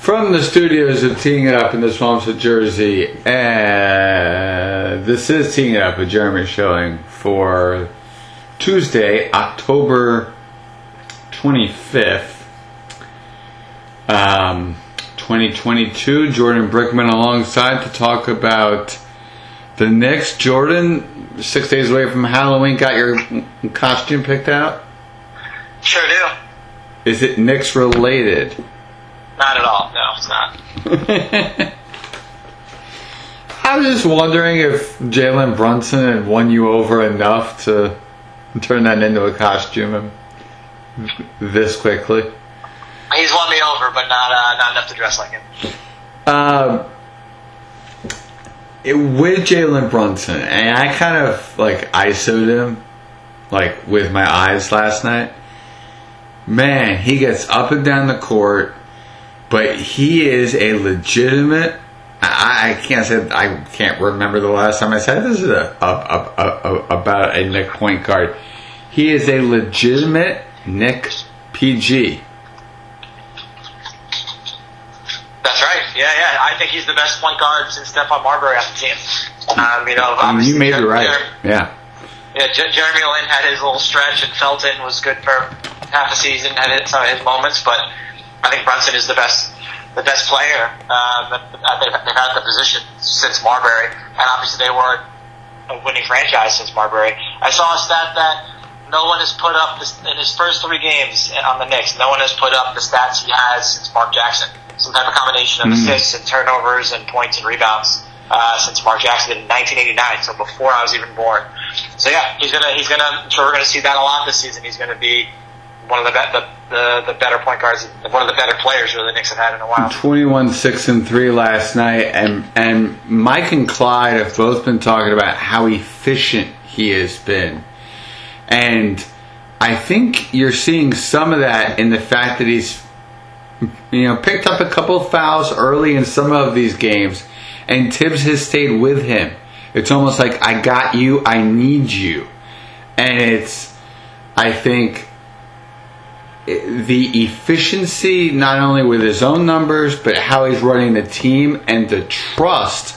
From the studios of Teeing It Up in the Swamps of Jersey, and this is Teeing It Up with Jeremy Schilling for Tuesday, October 25th, um, 2022. Jordan Brickman alongside to talk about the Knicks. Jordan, six days away from Halloween, got your costume picked out? Sure do. Is it Knicks related? Not at all. No, it's not. I was just wondering if Jalen Brunson had won you over enough to turn that into a costume this quickly. He's won me over, but not uh, not enough to dress like him. Uh, it, with Jalen Brunson, and I kind of like ISO'd him, like with my eyes last night. Man, he gets up and down the court, but he is a legitimate. I, I can't say I can't remember the last time I said this is a, a, a, about a Knick point guard. He is a legitimate Knick PG. That's right. Yeah, yeah. I think he's the best point guard since Stephon Marbury on the team. Um, you know, mean, you made Jer- it right. Yeah. yeah, Jer- Jeremy Lin had his little stretch, and Felton was good for half a season, had some of his moments, but I think Brunson is the best, the best player uh, that that they've, they've had at the position since Marbury, and obviously they were a winning franchise since Marbury. I saw a stat that no one has put up this, in his first three games on the Knicks. No one has put up the stats he has since Mark Jackson. Some type of combination of assists and turnovers and points and rebounds uh, since Mark Jackson in 1989. So before I was even born. So yeah, he's gonna he's gonna. I'm sure we're gonna see that a lot this season. He's gonna be one of the be- the, the the better point guards, one of the better players really the Knicks have had in a while. 21 6 and 3 last night and and Mike and Clyde have both been talking about how efficient he has been. And I think you're seeing some of that in the fact that he's you know picked up a couple fouls early in some of these games and Thibs has stayed with him. It's almost like I got you, I need you. And it's I think the efficiency not only with his own numbers but how he's running the team and the trust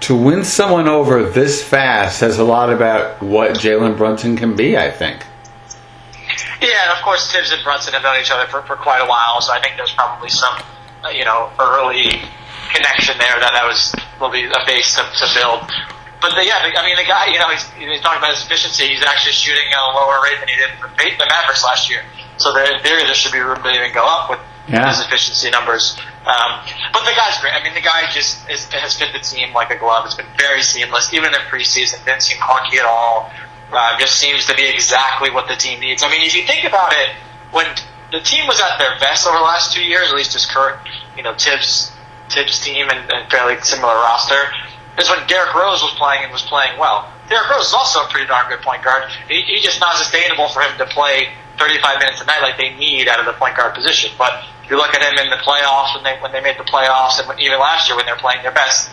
to win someone over this fast says a lot about what Jalen Brunson can be. I think. Yeah, and of course Thibs and Brunson have known each other for, for quite a while, so I think there's probably some, uh, you know, early connection there that that was will be a base to, to build. But the, yeah, the, I mean the guy, you know, he's, he's talking about his efficiency. He's actually shooting at a lower rate than he did for the Mavericks last year. So there, in theory, there should be room to even go up with Yeah. his efficiency numbers. Um, but the guy's great. I mean, the guy just is, has fit the team like a glove. It's been very seamless, even in the preseason. Didn't seem clunky at all. Uh, just seems to be exactly what the team needs. I mean, if you think about it, when the team was at their best over the last two years, at least his current, you know, Thibs Thibs team and, and fairly similar roster, is when Derrick Rose was playing and was playing well. Derrick Rose is also a pretty darn good point guard. He, he's just not sustainable for him to play 35 minutes a night like they need out of the point guard position. But if you look at him in the playoffs when they when they made the playoffs and even last year when they're playing their best,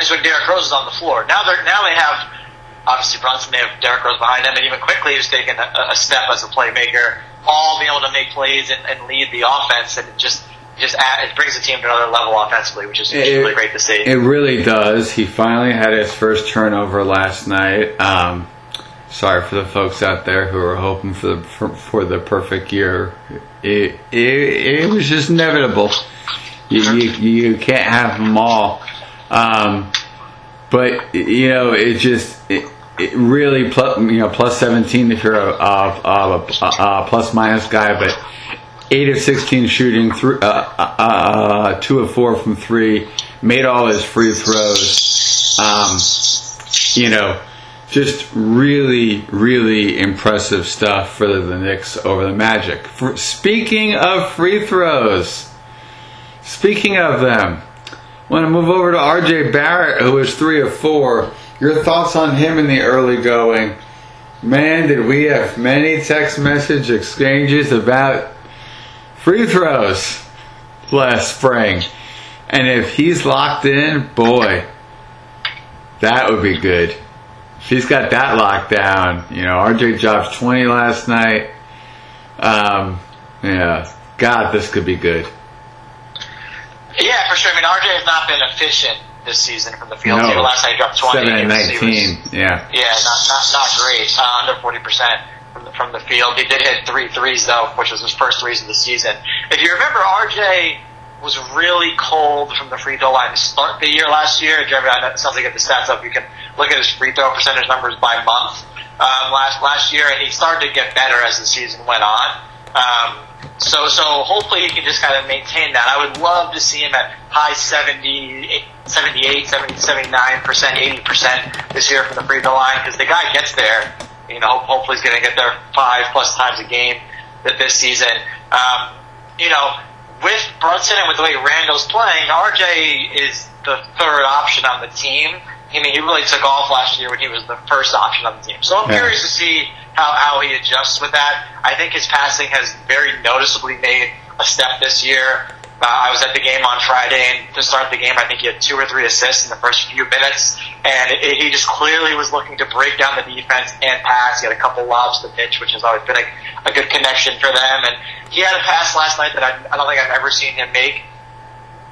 is when Derrick Rose is on the floor. Now they now they have obviously Brunson, they have Derrick Rose behind them, and even quickly he's taken a, a step as a playmaker, all being able to make plays and, and lead the offense, and it just just add, it brings the team to another level offensively, which is, which is really great to see. It really does. He finally had his first turnover last night. Um, sorry for the folks out there who are hoping for the for, for the perfect year. It, it it was just inevitable. You you, you can't have them all. Um, but you know, it just it, it really plus you know plus seventeen if you're a, a, a, a, plus minus guy, but eight of sixteen shooting, three, uh, uh, uh, two of four from three, made all his free throws. Um, you know, just really, really impressive stuff for the Knicks over the Magic. For, speaking of free throws, speaking of them, want to move over to RJ Barrett, who was three of four. Your thoughts on him in the early going? Man, did we have many text message exchanges about free throws last spring. And if he's locked in, boy, that would be good. If he's got that locked down, you know, RJ dropped 20 last night. Um, yeah, God, this could be good. Yeah, for sure. I mean, RJ has not been efficient this season from the field. No. Last night he dropped 20. Seven and He was- he was- nineteen. Yeah. Yeah, not not not great. Uh, under forty percent from the, from the field. He did hit three threes though, which was his first threes of the season. If you remember, RJ was really cold from the free throw line to start the year last year. Jeremy, I know like you the stats up. You can look at his free throw percentage numbers by month um, last last year, and he started to get better as the season went on. Um, so, so hopefully he can just kind of maintain that. I would love to see him at high 70, 78, 70, 79%, 80% this year from the free throw line because the guy gets there. You know, hopefully he's going to get there five plus times a game this season. Um, you know, with Brunson and with the way Randle's playing, RJ is the third option on the team. I mean, he really took off last year when he was the first option on the team. So I'm Yeah. curious to see how, how he adjusts with that. I think his passing has very noticeably made a step this year. Uh, I was at the game on Friday, and to start the game, I think he had two or three assists in the first few minutes, and it, he just clearly was looking to break down the defense and pass. He had a couple lobs to Mitch, which has always been a, a good connection for them. And he had a pass last night that I, I don't think I've ever seen him make.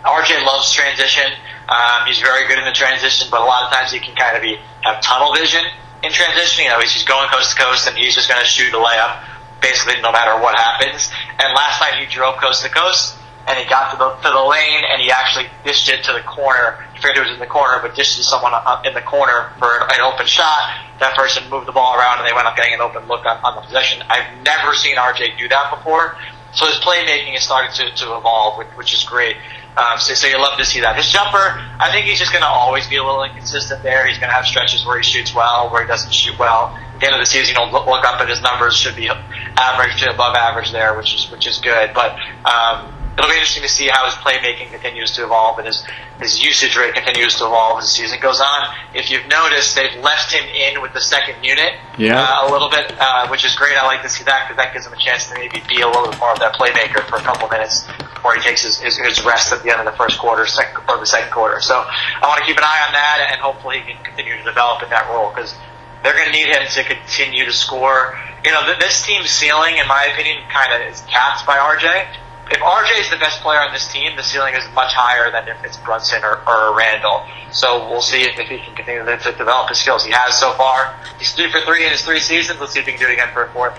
RJ loves transition. Um, he's very good in the transition, but a lot of times he can kind of be have tunnel vision in transition. You know, he's just going coast to coast, and he's just going to shoot a layup, basically no matter what happens. And last night he drove coast to coast, and he got to the to the lane, and he actually dished it to the corner. He figured it was in the corner, but dished it to someone up in the corner for an open shot. That person moved the ball around, and they went up getting an open look on, on the possession. I've never seen RJ do that before. So his playmaking is starting to, to evolve, which, which is great. Um, so, so you love to see that. His jumper, I think he's just going to always be a little inconsistent there. He's going to have stretches where he shoots well, where he doesn't shoot well. At the end of the season, you'll look look up at his numbers; should be average to above average there, which is which is good. But um, it'll be interesting to see how his playmaking continues to evolve and his his usage rate continues to evolve as the season goes on. If you've noticed, they've left him in with the second unit Yeah. uh, a little bit, uh, which is great. I like to see that because that gives him a chance to maybe be a little bit more of that playmaker for a couple minutes before he takes his, his, his rest at the end of the first quarter, second or the second quarter. So I want to keep an eye on that, and hopefully he can continue to develop in that role because they're going to need him to continue to score. You know, th- this team's ceiling, in my opinion, kind of is capped by RJ. If RJ is the best player on this team, the ceiling is much higher than if it's Brunson or, or Randle. So we'll see if, if he can continue to, to develop his skills. He has so far. He's three for three in his three seasons. Let's see if he can do it again for a fourth.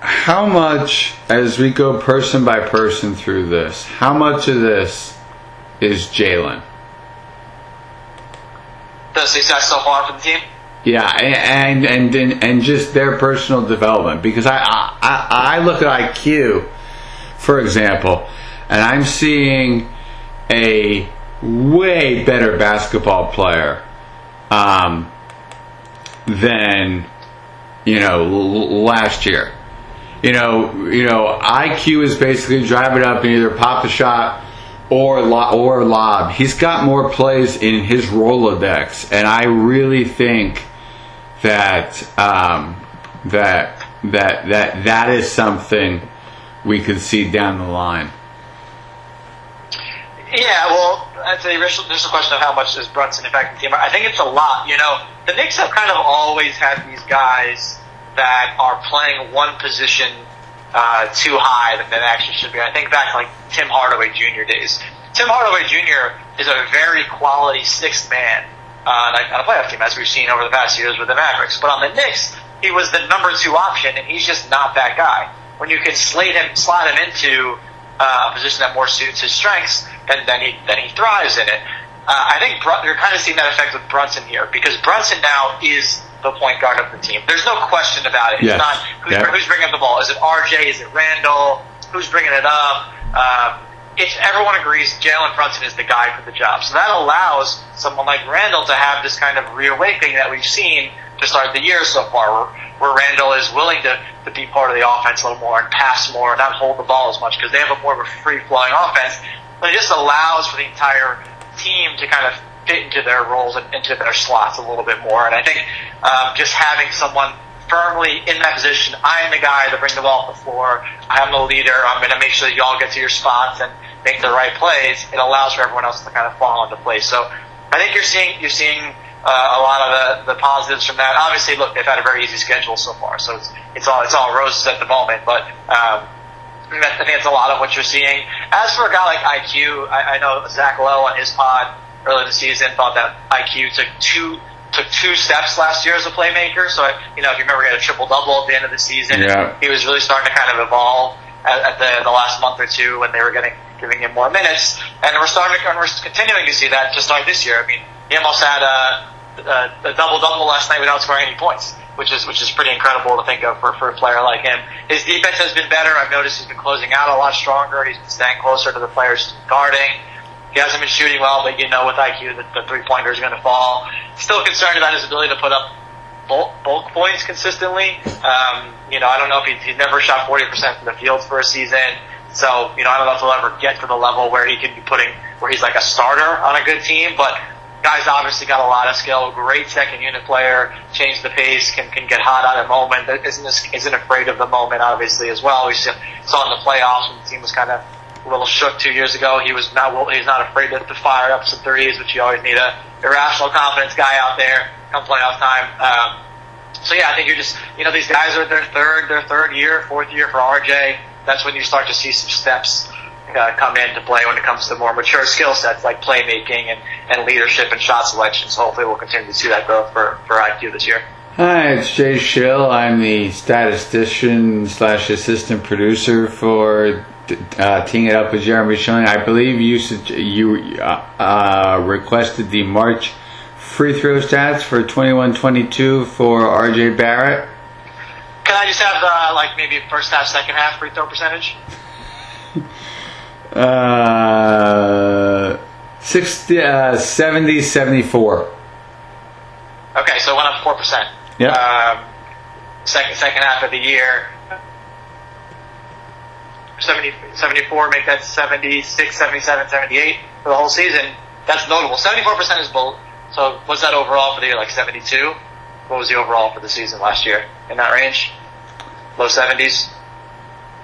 How much, as we go person by person through this, how much of this is Jalen? The success so far for the team. Yeah, and and and, and just their personal development because I, I I look at IQ, for example, and I'm seeing a way better basketball player um, than you know l- last year. You know, you know, IQ is basically driving up and either pop a shot or lo- or lob. He's got more plays in his Rolodex, and I really think that um, that that that that is something we could see down the line. Yeah, well, that's a there's a question of how much does Brunson impact the team. I think it's a lot. You know, the Knicks have kind of always had these guys that are playing one position uh, too high than they actually should be. I think back to like Tim Hardaway Jr. days. Tim Hardaway Jr. is a very quality sixth man on a on a playoff team, as we've seen over the past years with the Mavericks. But on the Knicks, he was the number two option, and he's just not that guy. When you can slate him, slot him into uh, a position that more suits his strengths, then then he then he thrives in it. Uh, I think Brun- you're kind of seeing that effect with Brunson here because Brunson now is the point guard of the team. There's no question about it. It's not who's, Yeah. who's bringing up the ball. Is it RJ? Is it Randle? Who's bringing it up? Um, if everyone agrees Jalen Brunson is the guy for the job, so that allows someone like Randle to have this kind of reawakening that we've seen to start the year so far, where, where Randle is willing to, to be part of the offense a little more and pass more and not hold the ball as much because they have a more of a free flowing offense. But it just allows for the entire team to kind of fit into their roles and into their slots a little bit more. And I think um, just having someone firmly in that position, I am the guy to bring the ball up the floor. I'm the leader. I'm going to make sure that y'all get to your spots and make the right plays. It allows for everyone else to kind of fall into place. So I think you're seeing you're seeing uh, a lot of the, the positives from that. Obviously, look, they've had a very easy schedule so far, so it's it's all it's all roses at the moment. But um, I think that's a lot of what you're seeing. As for a guy like IQ, I, I know Zach Lowe on his pod earlier the season thought that IQ took two took two steps last year as a playmaker. So you know, if you remember, he had a triple double at the end of the season. Yeah. He was really starting to kind of evolve at, at the the last month or two when they were getting giving him more minutes, and we're starting and we're continuing to see that just like this year. I mean, he almost had a, a, a double double last night without scoring any points which is which is pretty incredible to think of for, for a player like him. His defense has been better. I've noticed he's been closing out a lot stronger. He's been staying closer to the players guarding. He hasn't been shooting well, but you know with IQ that the three pointer is going to fall. Still concerned about his ability to put up bulk, bulk points consistently. Um, you know, I don't know if he's, he's never shot 40% from the field for a season. So, you know, I don't know if he'll ever get to the level where he can be putting, where he's like a starter on a good team, but guy's obviously got a lot of skill, great second unit player, change the pace, can can get hot on a moment, isn't isn't afraid of the moment obviously as well. We saw in the playoffs when the team was kind of a little shook two years ago. He was not he's not afraid to, to fire up some threes, which you always need a irrational confidence guy out there come playoff time. Um, so yeah, I think you're just you know these guys are their third their third year, fourth year for RJ. That's when you start to see some steps uh, come into play when it comes to more mature skill sets like playmaking and, and leadership and shot selection. So hopefully we'll continue to see that growth for, for IQ this year. Hi, it's Jay Schill. I'm the statistician slash assistant producer for uh, Teeing It Up with Jeremy Schilling. I believe you you uh, uh, requested the March free throw stats for 21-22 for RJ Barrett. Can I just have the like maybe first half, second half free throw percentage? Uh, 60, uh, 70, 74. Okay, so it went up 4%. Yeah. Um, second, second half of the year, 70, 74, make that 76, 77, 78 for the whole season. That's notable. 74% is bold. So what's that overall for the year? Like 72? What was the overall for the season last year? In that range? Low 70s?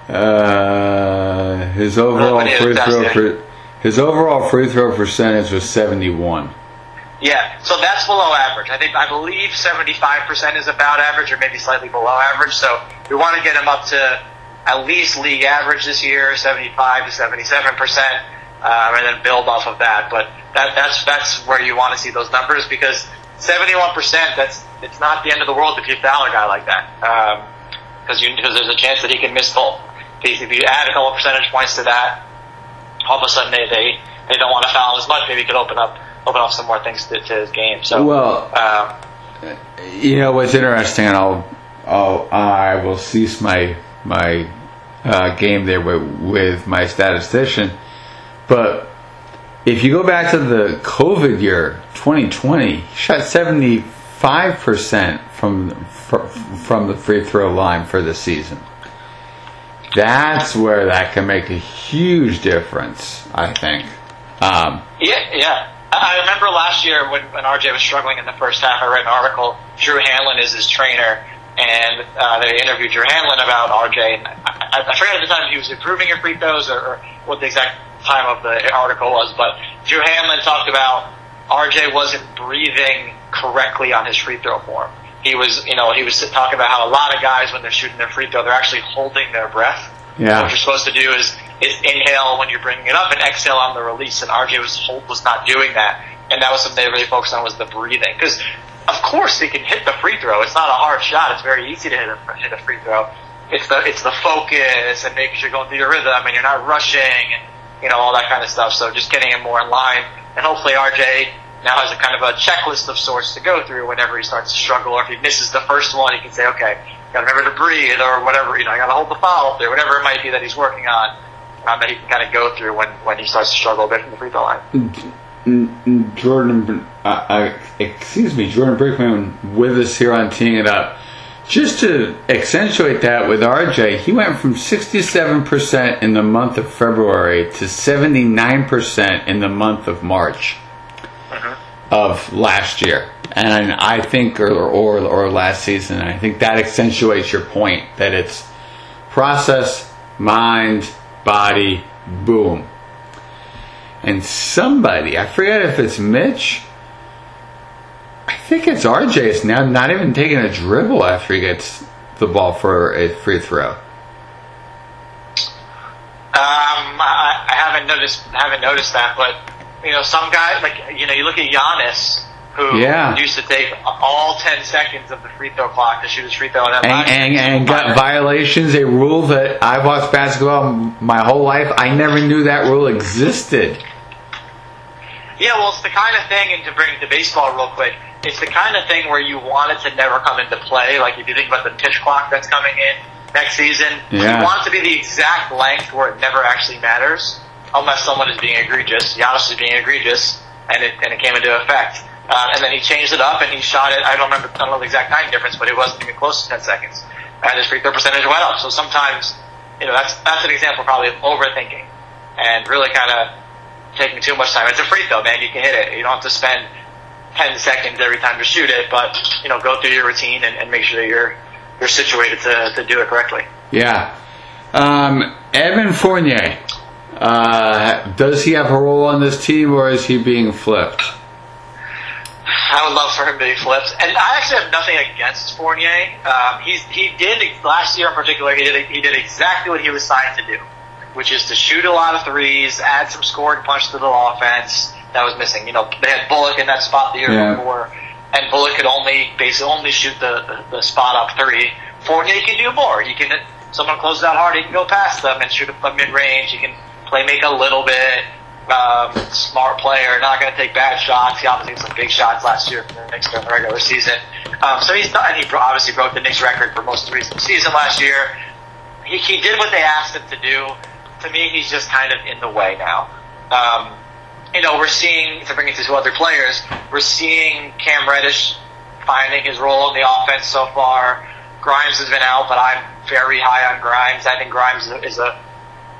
Uh, his overall free throw per, his overall free throw percentage was seventy one. Yeah, so that's below average. I think I believe seventy five percent is about average, or maybe slightly below average. So we want to get him up to at least league average this year, seventy five to seventy seven percent, um, and then build off of that. But that, that's that's where you want to see those numbers because seventy one percent. That's it's not the end of the world if you foul a guy like that, because um, because there's a chance that he can miss both if you add a couple percentage points to that, all of a sudden they they, they don't want to foul as much. Maybe he could open up open up some more things to, to his game. So well, um, you know what's interesting, and I'll I'll I will cease my my uh, game there with, with my statistician, but if you go back to the COVID year, 2020, he shot 75 percent from from the free throw line for the season. That's where that can make a huge difference, I think. Um, yeah, yeah. I remember last year when, when RJ was struggling in the first half, I read an article. Drew Hanlen is his trainer, and uh, they interviewed Drew Hanlen about RJ. And I, I forget at the time if he was improving your free throws or, or what the exact time of the article was, but Drew Hanlen talked about RJ wasn't breathing correctly on his free throw form he was, you know, he was talking about how a lot of guys when they're shooting their free throw, they're actually holding their breath. Yeah. What you're supposed to do is is inhale when you're bringing it up and exhale on the release. And RJ was was not doing that, and that was something they really focused on was the breathing because. Of course, he can hit the free throw. It's not a hard shot. It's very easy to hit a, hit a free throw. It's the it's the focus and making sure you're going through your rhythm and you're not rushing and you know all that kind of stuff. So just getting him more in line, and hopefully RJ now has a kind of a checklist of sorts to go through whenever he starts to struggle, or if he misses the first one, he can say, okay, got to remember to breathe, or whatever, you know, I got to hold the foul there, whatever it might be that he's working on, um, that he can kind of go through when, when he starts to struggle a bit from the free throw line. Jordan, uh, uh, excuse me, Jordan Brickman with us here on Teeing It Up. Just to accentuate that with RJ, he went from 67% in the month of February to 79% in the month of March of last year. And I think, or, or, or last season, I think that accentuates your point that it's process, mind, body, boom. And somebody, I forget if it's Mitch, I think it's RJ, is now not even taking a dribble after he gets the ball for a free throw. Um, I, I haven't noticed haven't noticed that, but you know, some guys like you know, you look at Giannis, who Yeah. used to take all ten seconds of the free throw clock to shoot his free throw, and, And, and, and got violations, a rule that I've watched basketball my whole life. I never knew that rule existed. Yeah, well, it's the kind of thing, and to bring it to baseball real quick, it's the kind of thing where you want it to never come into play. Like if you think about the pitch clock that's coming in next season, Yeah. you want it to be the exact length where it never actually matters, unless someone is being egregious. Giannis is being egregious, and it and it came into effect. Uh, and then he changed it up, and he shot it. I don't remember, I don't know the exact time difference, but it wasn't even close to 10 seconds. And his free throw percentage went up. So sometimes, you know, that's that's an example probably of overthinking and really kind of taking too much time. It's a free throw, man. You can hit it. You don't have to spend 10 seconds every time to shoot it, but, you know, go through your routine and, and make sure that you're, you're situated to, to do it correctly. Yeah. Um, Evan Fournier, uh, does he have a role on this team or is he being flipped? I would love for him to be flipped. And I actually have nothing against Fournier. Um, he's, he did, last year in particular, he did, he did exactly what he was signed to do, which is to shoot a lot of threes, add some scoring punch to the offense that was missing. You know, they had Bullock in that spot the year Yeah. before, and Bullock could only, basically only shoot the, the, the spot up three. Fournier can do more. He can, someone closes out hard, he can go past them and shoot a mid range. He can play make a little bit. Um, smart player, not going to take bad shots. He obviously had some big shots last year for the Knicks during the regular season. Um, so he's done. He obviously broke the Knicks record for most threes in the season last year. He, he did what they asked him to do. To me, he's just kind of in the way now. Um, you know, we're seeing to bring it to two other players. We're seeing Cam Reddish finding his role in the offense so far. Grimes has been out, but I'm very high on Grimes. I think Grimes is a, is a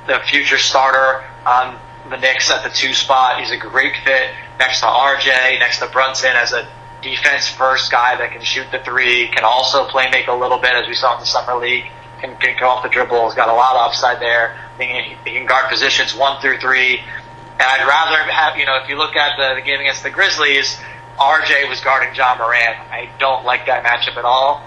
the future starter on the Knicks at the two spot. He's a great fit next to RJ, next to Brunson as a defense first guy that can shoot the three, can also play make a little bit as we saw in the summer league, can, can go off the dribble, has got a lot of upside there. He, can guard positions one through three. And I'd rather have, you know, if you look at the, the game against the Grizzlies, RJ was guarding Ja Morant. I don't like that matchup at all.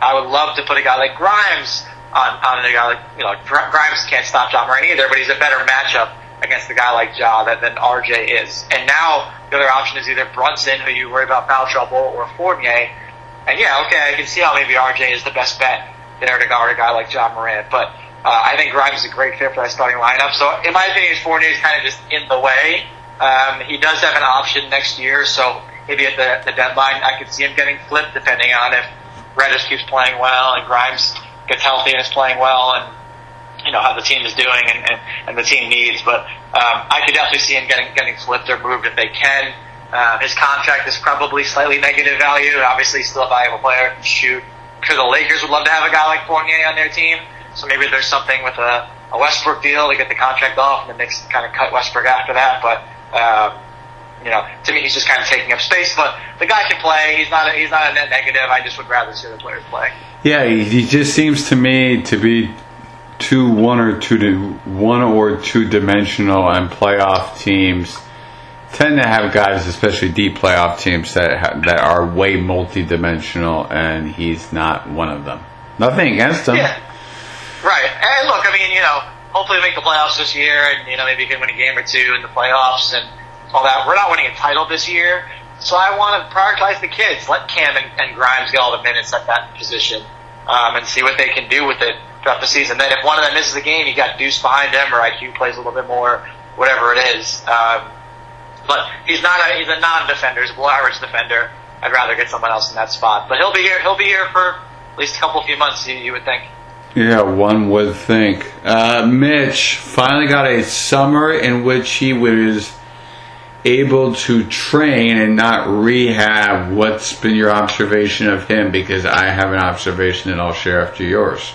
I would love to put a guy like Grimes on, on a guy like, you know, Grimes can't stop Ja Morant either, but he's a better matchup against a guy like Ja than, than RJ is. And now the other option is either Brunson, who you worry about foul trouble, or Fournier. And yeah, okay, I can see how maybe RJ is the best bet there to guard a guy like Ja Morant, but uh, I think Grimes is a great fit for that starting lineup. So in my opinion, Fournier is kind of just in the way. Um, he does have an option next year, so maybe at the, the deadline, I could see him getting flipped depending on if Reddish keeps playing well and Grimes gets healthy and is playing well and you know how the team is doing and, and, and the team needs. But um, I could definitely see him getting getting flipped or moved if they can. Uh, his contract is probably slightly negative value. Obviously, still a valuable player. Shoot. Could the Lakers would love to have a guy like Fournier on their team. So maybe there's something with a, a Westbrook deal to get the contract off, and the Knicks kind of cut Westbrook after that. But um, you know, to me, he's just kind of taking up space. But the guy can play. He's not a, he's not a net negative. I just would rather see the players play. Yeah, he, he just seems to me to be too one or two to one or two dimensional, and playoff teams tend to have guys, especially deep playoff teams, that ha- that are way multi-dimensional, and he's not one of them. Nothing against him. Yeah. And look, I mean, you know, hopefully we make the playoffs this year and, you know, maybe you can win a game or two in the playoffs and all that. We're not winning a title this year, so I want to prioritize the kids. Let Cam and, and Grimes get all the minutes at that position um, and see what they can do with it throughout the season. Then if one of them misses a game, you got Deuce behind him or IQ plays a little bit more, whatever it is. Um, but he's not a, he's a non-defender. He's a below average defender. I'd rather get someone else in that spot. But he'll be here. He'll be here for at least a couple of few months. You, you would think. Yeah, one would think. Uh, Mitch finally got a summer in which he was able to train and not rehab. What's been your observation of him? Because I have an observation that I'll share after yours.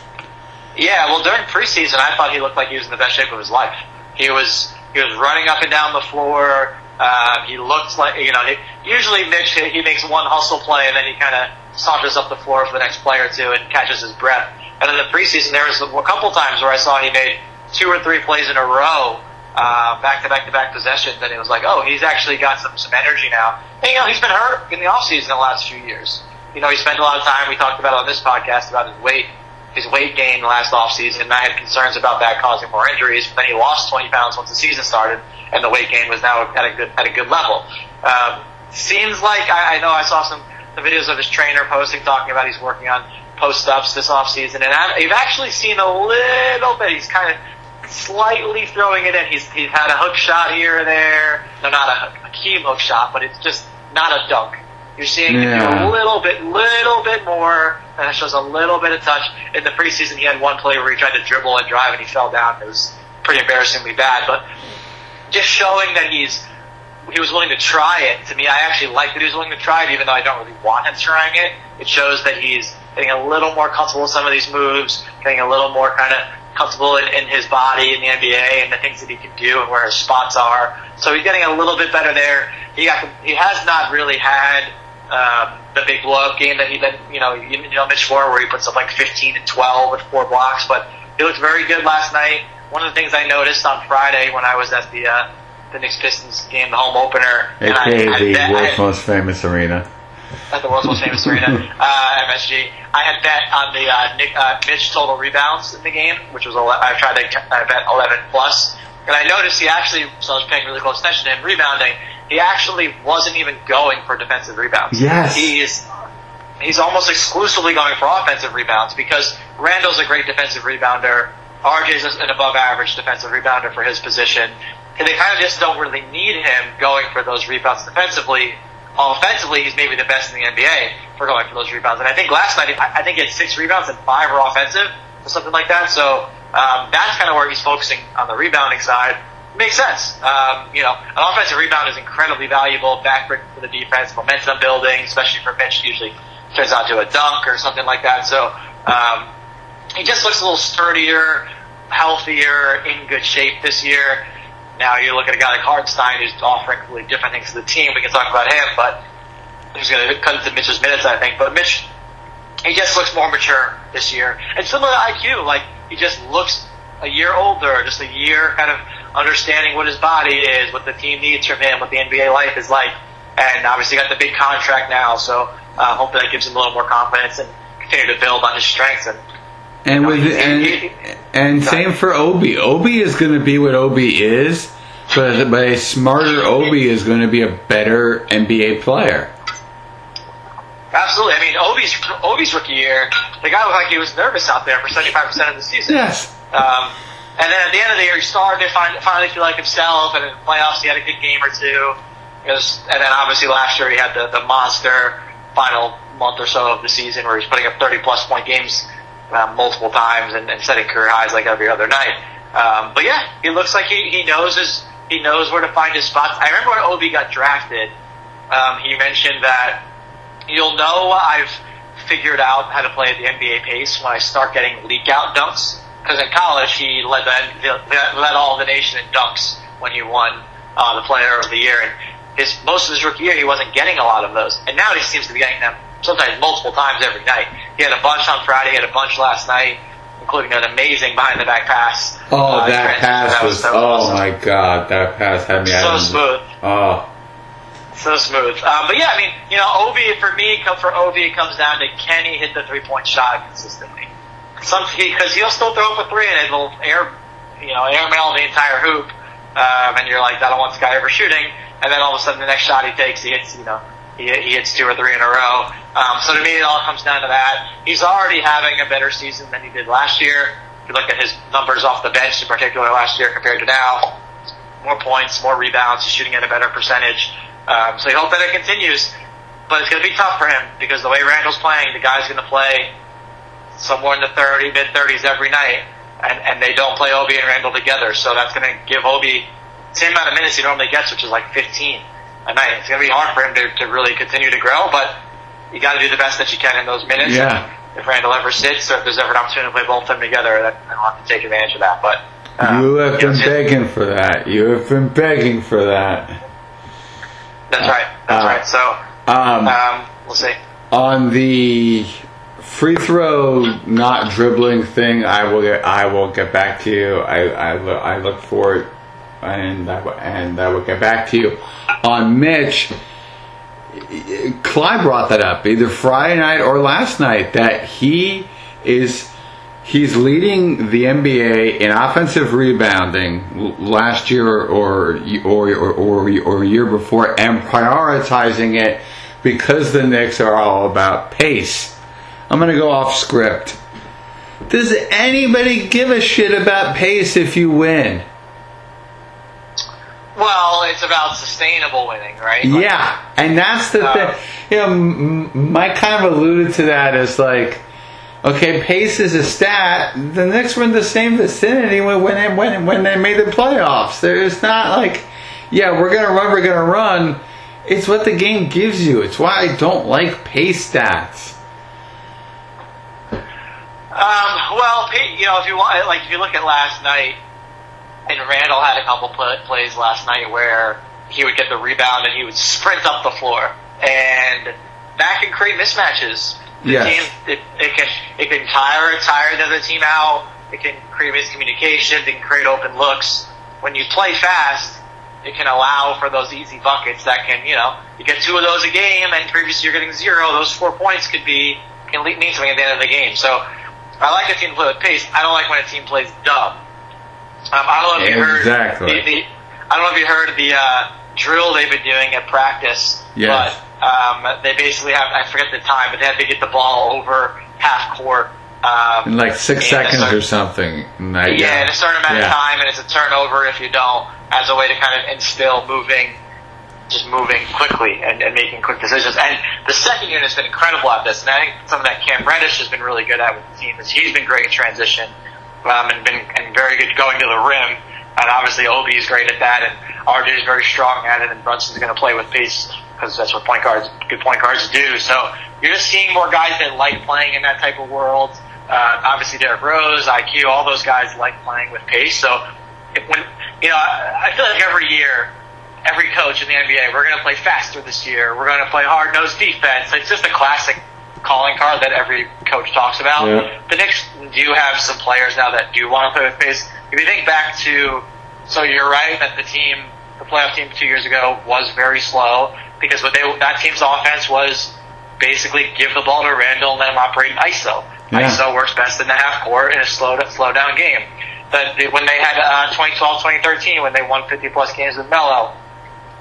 Yeah, well, during preseason, I thought he looked like he was in the best shape of his life. He was he was running up and down the floor. Uh, he looked like you know. He, usually, Mitch he makes one hustle play and then he kind of saunters up the floor for the next play or two and catches his breath. And in the preseason, there was a couple times where I saw he made two or three plays in a row, back to back to back possessions, and it was like, oh, he's actually got some some energy now. And you know, he's been hurt in the offseason the last few years. You know, he spent a lot of time. We talked about on this podcast about his weight his weight gain last offseason, and I had concerns about that causing more injuries. But then he lost 20 pounds once the season started, and the weight gain was now at a good at a good level. Um, seems like I, I know I saw some the videos of his trainer posting talking about he's working on post ups this offseason, and I, you've actually seen a little bit. He's kind of slightly throwing it in. He's he's had a hook shot here or there. No, not a, a key hook shot, but it's just not a dunk. You're seeing do a little bit, little bit more, and it shows a little bit of touch. In the preseason, he had one play where he tried to dribble and drive, and he fell down. It was pretty embarrassingly bad, but just showing that he's he was willing to try it. To me, I actually like that he was willing to try it, even though I don't really want him trying it. It shows that he's getting a little more comfortable with some of these moves, getting a little more kind of comfortable in, in his body in the NBA and the things that he can do and where his spots are. So he's getting a little bit better there. He got he has not really had um, the big blow game that he that you know you, you know Mitch Moore where he puts up like 15 and 12 with four blocks, but he looked very good last night. One of the things I noticed on Friday when I was at the uh, Knicks Pistons game, the home opener, AKA I, the I, world's I, most famous arena. At the world's most famous arena, uh, MSG. I had bet on the uh, Knick, uh, Mitch total rebounds in the game, which was I tried to I bet 11 plus, and I noticed he actually. So I was paying really close attention to him rebounding he actually wasn't even going for defensive rebounds. Yes. He's he's almost exclusively going for offensive rebounds because Randle's a great defensive rebounder. RJ's an above average defensive rebounder for his position. And they kind of just don't really need him going for those rebounds defensively. Offensively, he's maybe the best in the NBA for going for those rebounds. And I think last night, I think he had six rebounds and five were offensive or something like that. So um, that's kind of where he's focusing on the rebounding side makes sense. Um, you know, an offensive rebound is incredibly valuable, backbreak for the defense, momentum building, especially for Mitch. Usually turns out to a dunk or something like that. So um, he just looks a little sturdier, healthier, in good shape this year. Now you look at a guy like Hartenstein who's offering completely different things to the team. We can talk about him, but he's going to cut into Mitch's minutes, I think. But Mitch, he just looks more mature this year, and similar to IQ, like he just looks a year older, just a year kind of understanding what his body is, what the team needs from him, what the NBA life is like, and obviously got the big contract now. So uh, hopefully that gives him a little more confidence and continue to build on his strengths and. And with and and same for Obi. Obi is going to be what Obi is, but but a smarter Obi is going to be a better NBA player. Absolutely. I mean, Obi's Obi's rookie year, the guy looked like he was nervous out there for seventy five percent of the season. Yes. Um, and then at the end of the year, he started to find, finally feel like himself. And in the playoffs, he had a good game or two. Was, and then obviously last year, he had the, the monster final month or so of the season where he's putting up 30 plus point games uh, multiple times and, and setting career highs like every other night. Um, but yeah, he looks like he, he knows his he knows where to find his spots. I remember when Obi got drafted, um, he mentioned that you'll know I've figured out how to play at the NBA pace when I start getting leak out dunks because in college he led the, led all the nation in dunks when he won uh, the Player of the Year, and his most of his rookie year he wasn't getting a lot of those, and now he seems to be getting them sometimes multiple times every night. He had a bunch on Friday, he had a bunch last night, including an amazing behind the back pass. Oh, uh, that pass that was, was so oh awesome. my god, that pass had me so smooth. Oh. So smooth, um, but yeah, I mean, you know, Obi for me, for Obi, it comes down to can he hit the three point shot consistently? some because he'll still throw up a three and it'll air, you know, airmail the entire hoop, um, and you're like, I don't want this guy ever shooting. And then all of a sudden, the next shot he takes, he hits, you know, he, he hits two or three in a row. Um, so to me, it all comes down to that. He's already having a better season than he did last year. If you look at his numbers off the bench, in particular last year compared to now, more points, more rebounds, he's shooting at a better percentage. Um, so you hope that it continues. But it's going to be tough for him because the way Randle's playing, the guy's going to play somewhere in the 30, mid 30s every night, and, and they don't play Obi and Randle together. So that's going to give Obi same amount of minutes he normally gets, which is like 15 a night. It's going to be hard for him to, to really continue to grow, but you got to do the best that you can in those minutes. Yeah. If Randle ever sits, or if there's ever an opportunity to play both of them together, then I'll have to take advantage of that. But uh, you have been know, begging for that. You have been begging for that. That's right. That's uh, right. So um, um, we'll see. On the free throw not dribbling thing I will get I will get back to you I I, I look forward and I, and I will get back to you on Mitch Clyde brought that up either Friday night or last night that he is He's leading the NBA in offensive rebounding last year or or or or, or year before, and prioritizing it because the Knicks are all about pace. I'm going to go off script. Does anybody give a shit about pace if you win? Well, it's about sustainable winning, right? Like, Yeah, and that's the Uh, thing. You know, Mike kind of alluded to that as like, okay, pace is a stat. The Knicks were in the same vicinity when when they, when, when they made the playoffs. There is not like, yeah, we're gonna run, we're gonna run. It's what the game gives you. It's why I don't like pace stats. Um, well, you know, if you want, like, if you look at last night, and Randle had a couple pl- plays last night where he would get the rebound and he would sprint up the floor, and that can create mismatches. The Yes. team, it, it can it can tire tire the other team out. It can create miscommunication. It can create open looks. When you play fast, it can allow for those easy buckets that can, you know, you get two of those a game, and previously you're getting zero. Those four points could be can le- mean something at the end of the game. So I like a team to play with pace. I don't like when a team plays dumb. Um, I don't know if you heard Exactly. the, the I don't know if you heard the uh, drill they've been doing at practice. Yes. But um, they basically have I forget the time, but they have to get the ball over half court. Um, In like six seconds certain- or something. I- yeah, in a certain amount Yeah. of time, and it's a turnover if you don't, as a way to kind of instill moving, just moving quickly and, and making quick decisions. And the second unit has been incredible at this, and I think something that Cam Reddish has been really good at with the team is he's been great in transition um, and been and very good going to the rim. And obviously, Obi is great at that, and RJ is very strong at it, and Brunson's going to play with pace because that's what point guards, good point guards do. So you're just seeing more guys that like playing in that type of world. Uh, obviously, Derrick Rose, IQ, all those guys like playing with pace. So if, when you know, I, I feel like every year, every coach in the NBA, we're going to play faster this year. We're going to play hard nosed defense. It's just a classic calling card that every coach talks about. Yeah. The Knicks do have some players now that do want to play with pace. If you think back to, so you're right that the team, the playoff team two years ago was very slow because what they that team's offense was basically give the ball to Randle and let him operate in ISO. Yeah. ISO works best in the half court in a slow slow down game. But when they had uh, 2012, 2013, when they won 50 plus games with Melo,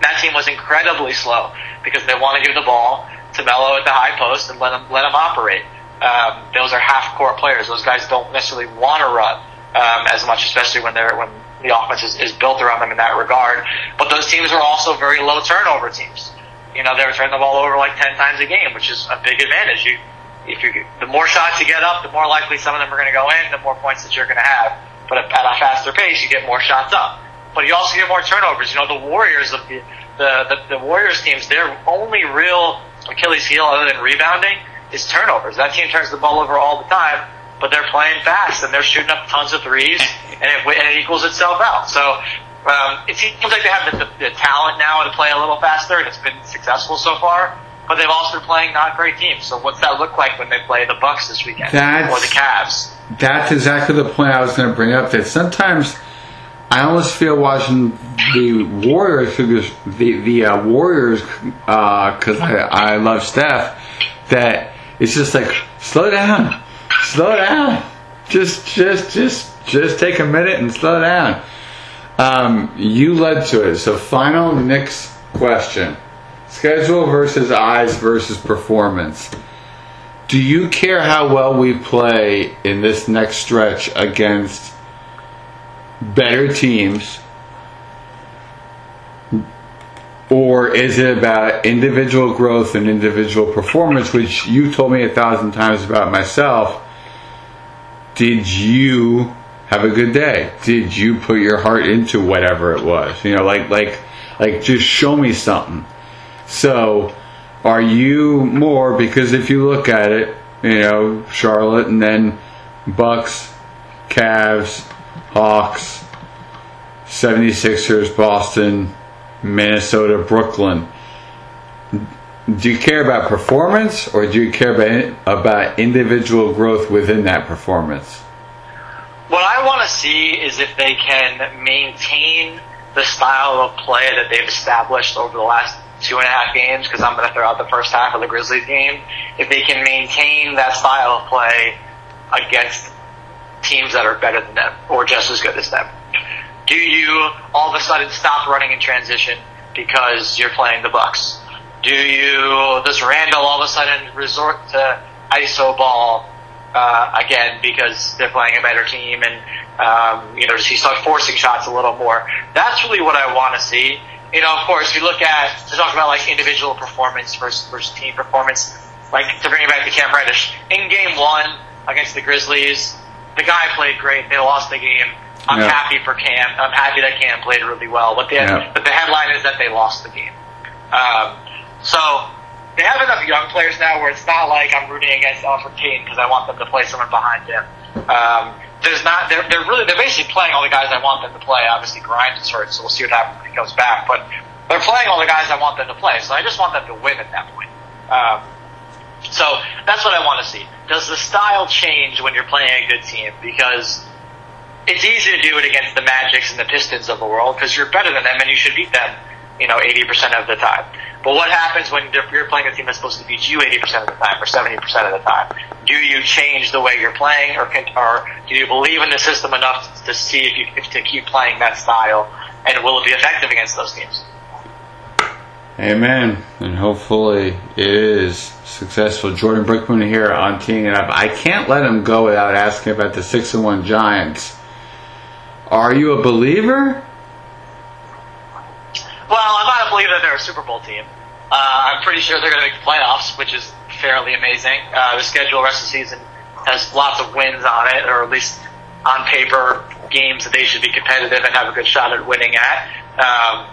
that team was incredibly slow because they want to give the ball to Melo at the high post and let him let him operate. Um, those are half court players. Those guys don't necessarily want to run um, as much, especially when they're when the offense is, is built around them in that regard. But those teams are also very low turnover teams. You know, they're turning the ball over like ten times a game, which is a big advantage. You, if you, the more shots you get up, the more likely some of them are going to go in, the more points that you're going to have. But at a faster pace, you get more shots up. But you also get more turnovers. You know, the Warriors of the the, the, the Warriors teams, their only real Achilles heel other than rebounding is turnovers. That team turns the ball over all the time, but they're playing fast and they're shooting up tons of threes, and it, and it equals itself out. So um, it seems like they have the, the, the talent now to play a little faster, and it's been successful so far. But they've also been playing not great teams. So what's that look like when they play the Bucks this weekend That's- or the Cavs? That's exactly the point I was going to bring up. That sometimes I almost feel watching the Warriors, because the the uh, Warriors, because I I love Steph, that it's just like slow down, slow down, just just just just take a minute and slow down. Um, you led to it. So final Knicks question: schedule versus eyes versus performance. Do you care how well we play in this next stretch against better teams? Or is it about individual growth and individual performance, which you told me a thousand times about myself? Did you have a good day? Did you put your heart into whatever it was? You know, like like like just show me something. So, are you more because if you look at it, you know, Charlotte and then Bucks, Cavs, Hawks, 76ers, Boston, Minnesota, Brooklyn. Do you care about performance or do you care about about individual growth within that performance? What I want to see is if they can maintain the style of play that they've established over the last two and a half games, because I'm going to throw out the first half of the Grizzlies game. If they can maintain that style of play against teams that are better than them or just as good as them? Do you all of a sudden stop running in transition because you're playing the Bucks? Do you does Randle all of a sudden resort to iso ball uh, again because they're playing a better team and um, you know does he start forcing shots a little more? That's really what I want to see. You know, of course, you look at to talk about like individual performance versus, versus team performance. Like to bring it back to Cam Reddish in Game One against the Grizzlies, the guy played great. They lost the game. I'm Yeah. happy for Cam. I'm happy that Cam played really well. But the Yeah. but the headline is that they lost the game. Um, so they have enough young players now where it's not like I'm rooting against Elfrid Payton because I want them to play someone behind him. Um, there's not. They're, they're really. They're basically playing all the guys I want them to play. Obviously, Grimes is hurt, so we'll see what happens when he comes back. But they're playing all the guys I want them to play. So I just want them to win at that point. Um, so that's what I want to see. Does the style change when you're playing a good team? Because it's easy to do it against the Magics and the Pistons of the world because you're better than them and you should beat them, you know, 80% of the time. But what happens when you're playing a team that's supposed to beat you 80% of the time or 70% of the time? Do you change the way you're playing or, can, or do you believe in the system enough to see if you if to keep playing that style and will it be effective against those teams? Amen. And hopefully it is successful. Jordan Brickman here on Teeing It Up. I can't let him go without asking about the 6 and 1 Giants. Are you a believer? Well, I'm not a believer that they're a Super Bowl team. Uh, I'm pretty sure they're going to make the playoffs, which is fairly amazing. Uh, the schedule rest of the season has lots of wins on it, or at least on paper, games that they should be competitive and have a good shot at winning at. Um,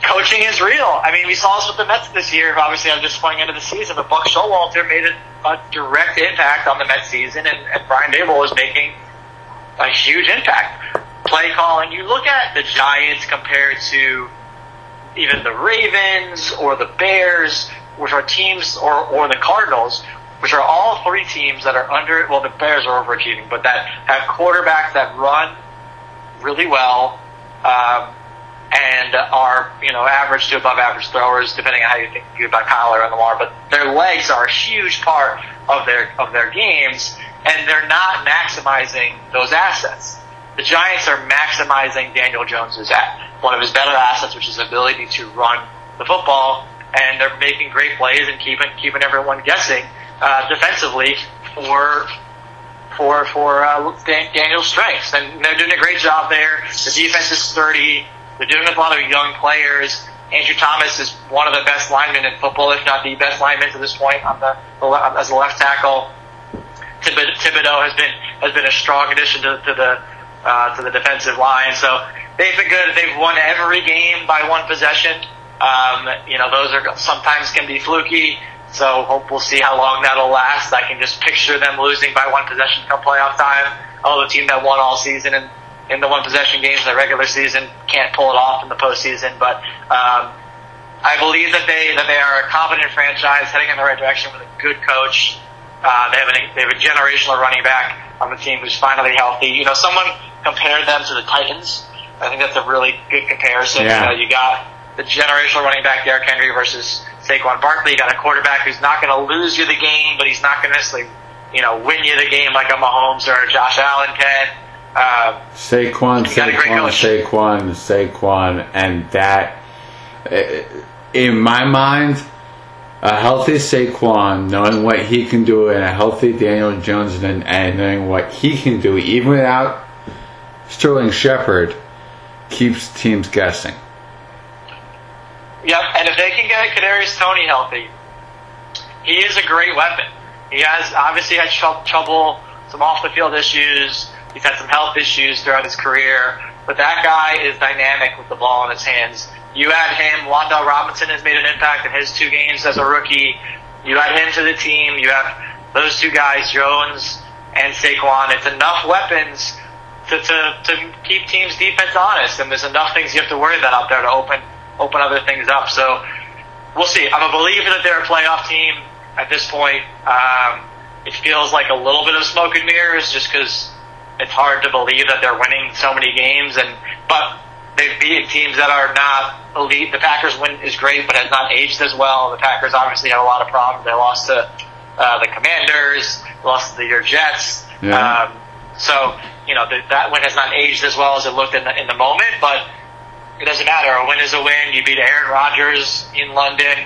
coaching is real. I mean, we saw this with the Mets this year. Obviously, I'm just playing into the season, but Buck Showalter made a, a direct impact on the Mets season, and, and Brian Daboll is making a huge impact. Play calling. You look at the Giants compared to even the Ravens or the Bears, which are teams, or, or the Cardinals, which are all three teams that are under, well, the Bears are overachieving, but that have quarterbacks that run really well, um, and are, you know, average to above average throwers, depending on how you think you about Kyler and Lamar, but their legs are a huge part of their, of their games, and they're not maximizing those assets. The Giants are maximizing Daniel Jones's at one of his better assets, which is ability to run the football, and they're making great plays and keeping keeping everyone guessing uh, defensively for for for uh, Daniel's strengths, and they're doing a great job there. The defense is sturdy. They're doing with a lot of young players. Andrew Thomas is one of the best linemen in football, if not the best lineman to this point on the, the as a left tackle. Thibod- Thibodeaux has been has been a strong addition to, to the uh, to the defensive line. So they've been good. They've won every game by one possession. Um, you know, those are sometimes can be fluky. So hope we'll see how long that'll last. I can just picture them losing by one possession come playoff time. Oh, the team that won all season and in the one possession games in the regular season can't pull it off in the postseason. But um, I believe that they that they are a competent franchise heading in the right direction with a good coach. Uh, they have an, they have a generational running back on the team who's finally healthy. You know, someone compared them to the Titans. I think that's a really good comparison. Yeah. You, know, you got the generational running back Derrick Henry versus Saquon Barkley. You got a quarterback who's not going to lose you the game, but he's not going to necessarily, you know, win you the game like a Mahomes or a Josh Allen can. Um, Saquon, You got a great Saquon. Saquon, Saquon, and that, eh, in my mind, a healthy Saquon, knowing what he can do, and a healthy Daniel Jones, and, and knowing what he can do, even without Sterling Shepard, keeps teams guessing. Yep, and if they can get Kadarius Toney healthy, he is a great weapon. He has obviously had trou- trouble, some off the field issues. He's had some health issues throughout his career, but that guy is dynamic with the ball in his hands. You add him, Wan'Dale Robinson has made an impact in his two games as a rookie. You add him to the team. You have those two guys, Jones and Saquon. It's enough weapons to, to, to keep teams' defense honest, and there's enough things you have to worry about out there to open open other things up. So we'll see. I'm a believer that they're a playoff team at this point. Um, it feels like a little bit of smoke and mirrors, just because it's hard to believe that they're winning so many games, and but they've beaten teams that are not elite. The Packers win is great, but has not aged as well. The Packers obviously have a lot of problems. They lost to uh, the Commanders, lost to your Jets. Yeah. Um, so you know th- that win has not aged as well as it looked in the in the moment, but it doesn't matter. A win is a win. You beat Aaron Rodgers in London,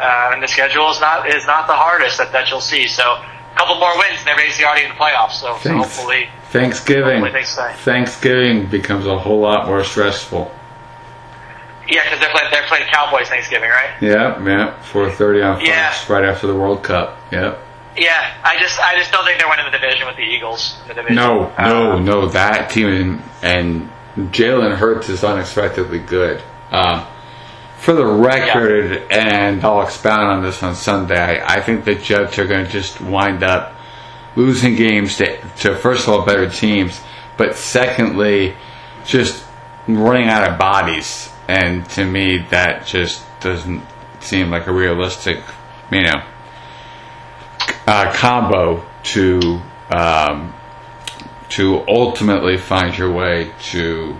uh, and the schedule is not is not the hardest that, that you'll see. So a couple more wins, and they're basically already in the playoffs. So, so hopefully, Thanksgiving. Hopefully they stay. Thanksgiving becomes a whole lot more stressful. yeah, because they're playing they're playing Cowboys Thanksgiving, right? Yep, yep. Four thirty on Fox, Yeah. right after the World Cup. Yep. Yeah, I just I just don't think they're winning the division with the Eagles. in The division. No, Uh, no, no. That team and, and Jalen Hurts is unexpectedly good. Um, for the record, and I'll expound on this on Sunday. I think the Jets are going to just wind up losing games to, to first of all better teams, but secondly, just running out of bodies. And to me, that just doesn't seem like a realistic, you know, uh, combo to um, to ultimately find your way to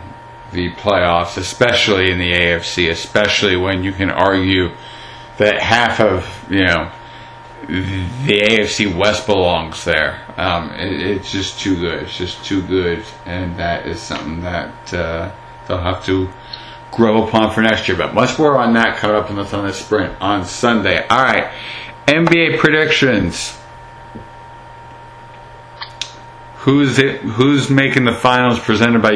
the playoffs, especially in the AFC, especially when you can argue that half of you know the AFC West belongs there. Um, it, it's just too good. It's just too good, and that is something that uh, they'll have to grow upon for next year. But much more on that coming up in the Thunder Sprint on Sunday. All right, NBA predictions. Who's it? Who's making the finals? Presented by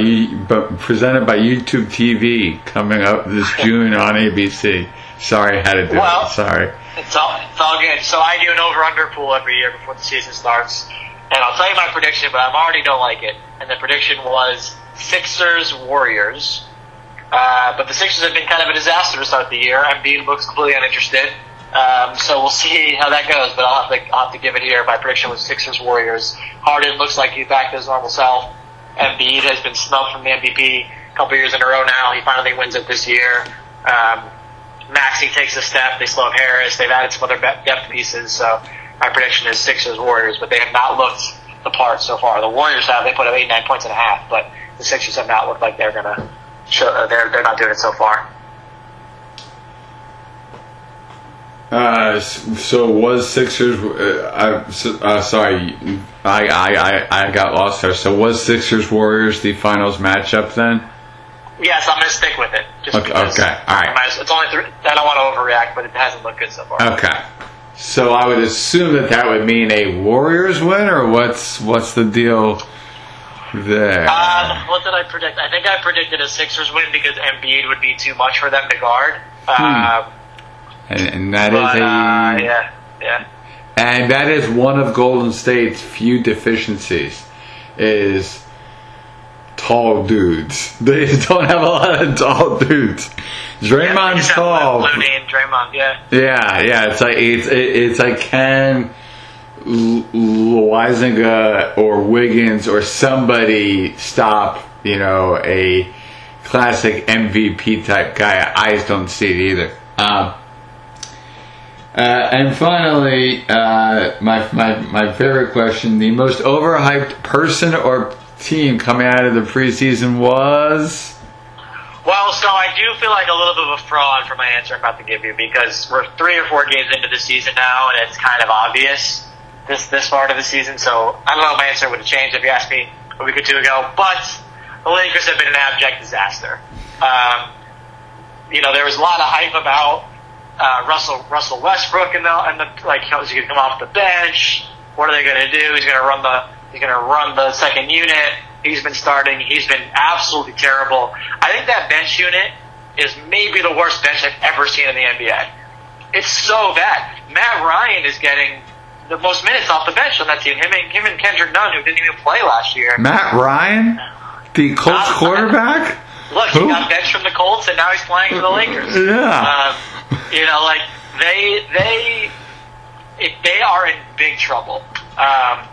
presented by YouTube TV coming up this June on ABC. Sorry, I had to do Well- it. Sorry. It's all, it's all good. So I do an over-under pool every year before the season starts. And I'll tell you my prediction, but I already don't like it. And the prediction was Sixers Warriors. Uh, but the Sixers have been kind of a disaster to start the year. Embiid looks completely uninterested. Um, so we'll see how that goes, but I'll have to, I'll have to give it here. My prediction was Sixers Warriors. Harden looks like he's back to his normal self. Embiid has been snubbed from the MVP a couple years in a row now. He finally wins it this year. Um, Maxey takes a step. They slow up Harris. They've added some other depth pieces. So my prediction is Sixers Warriors, but they have not looked the part so far. The Warriors have. They put up eight nine points and a half, but the Sixers have not looked like they're gonna. Show, uh, they're they're not doing it so far. Uh, so was Sixers? Uh, I, uh, sorry, I, I, I, I got lost there. So was Sixers Warriors the finals matchup then? Yes, I'm gonna stick with it. Just Okay, okay, all right. I might as- It's only three. I don't want to overreact, but it hasn't looked good so far. Okay. So I would assume that that would mean a Warriors win, or what's what's the deal there? Uh, what did I predict? I think I predicted a Sixers win because Embiid would be too much for them to guard. Uh, and, and that is but a uh, yeah, yeah. and that is one of Golden State's few deficiencies is tall dudes. They don't have a lot of tall dudes. Draymond's have tall. Looney and Draymond, yeah. Yeah, yeah. It's like it's it, it's like can L- Loizinga or Wiggins or somebody stop you know a classic MVP type guy. I just don't see it either. Um, uh, and finally, uh, my, my my favorite question: the most overhyped person or team coming out of the preseason was. Well, so I do feel like a little bit of a fraud for my answer I'm about to give you because we're three or four games into the season now, and it's kind of obvious this this part of the season. So I don't know if my answer would have changed if you asked me a week or two ago. But the Lakers have been an abject disaster. Um, you know, there was a lot of hype about uh, Russell Russell Westbrook and the and the like. Is he going to come off the bench? What are they going to do? He's going to run the he's going to run the second unit. He's been starting. He's been absolutely terrible. I think that bench unit is maybe the worst bench I've ever seen in the NBA. It's so bad. Matt Ryan is getting the most minutes off the bench on that team. Him and him and Kendrick Nunn, who didn't even play last year. Matt Ryan, the Colts Uh, quarterback. Look, he got benched from the Colts, and now he's playing for the Lakers. Yeah. Um, you know, like they they they are in big trouble. Um,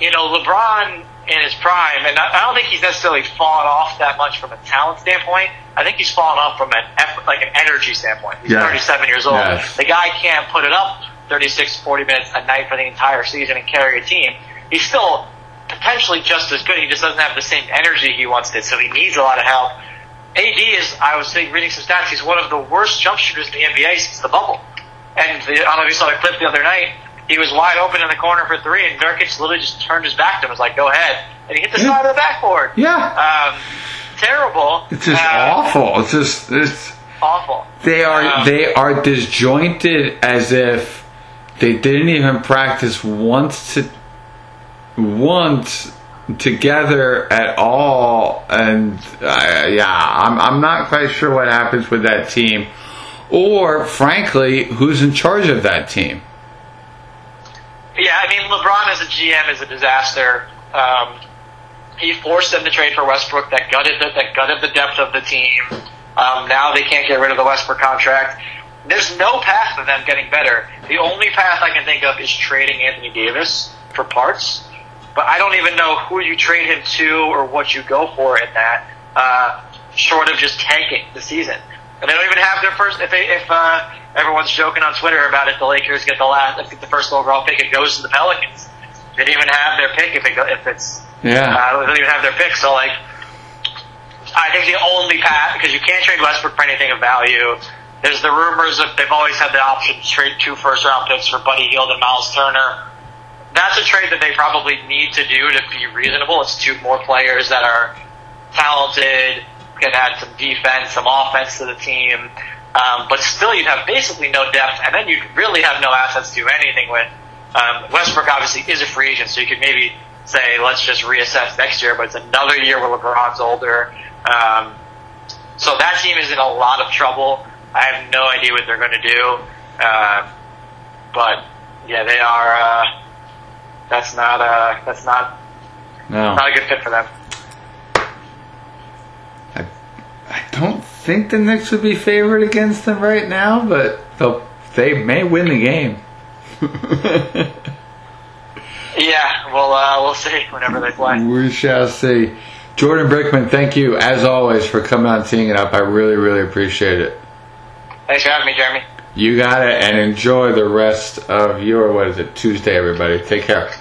you know, LeBron in his prime, and I, I don't think he's necessarily fallen off that much from a talent standpoint. I think he's fallen off from an effort, like an energy standpoint. He's Yes. 37 years old. Yes. The guy can't put it up 36, 40 minutes a night for the entire season and carry a team. He's still potentially just as good. He just doesn't have the same energy he once did, so he needs a lot of help. AD is, I was reading some stats, he's one of the worst jump shooters in the NBA since the bubble. And the, I don't know if you saw the clip the other night. He was wide open in the corner for three, and Nurkic literally just turned his back to him. Was like, "Go ahead," and he hit the Yeah. side of the backboard. Yeah. Um, terrible. It's just Uh, awful. It's just it's Awful. they are Um, they are disjointed as if they didn't even practice once to once together at all and uh, yeah I'm I'm not quite sure what happens with that team or frankly who's in charge of that team Yeah, I mean, LeBron as a GM is a disaster. Um, he forced them to trade for Westbrook. That gutted the, that gutted the depth of the team. Um, now they can't get rid of the Westbrook contract. There's no path to them getting better. The only path I can think of is trading Anthony Davis for parts. But I don't even know who you trade him to or what you go for in that, uh, short of just tanking the season. And they don't even have their first. If they, if uh, everyone's joking on Twitter about it, the Lakers get the last, get the first overall pick, it goes to the Pelicans. They didn't even have their pick if it go, if it's yeah uh, they don't even have their pick. So like, I think the only path because you can't trade Westbrook for anything of value. There's the rumors that they've always had the option to trade two first round picks for Buddy Hield and Miles Turner. That's a trade that they probably need to do to be reasonable. It's two more players that are talented, can add some defense, some offense to the team. Um, but still, you'd have basically no depth, and then you'd really have no assets to do anything with. Um, Westbrook obviously is a free agent, so you could maybe say, let's just reassess next year, but it's another year where LeBron's older. Um, so that team is in a lot of trouble. I have no idea what they're going to do. Uh, but yeah, they are. Uh, that's not. Uh, that's not no not a good fit for them. I, I don't think the Knicks would be favored against them right now but they'll they may win the game Yeah, well, uh, we'll see whenever they play. We shall see. Jordan Brickman, thank you as always for coming on Teeing It Up. I really, really appreciate it. Thanks for having me, Jeremy. You got it, and enjoy the rest of your, what is it, Tuesday, everybody. Take care.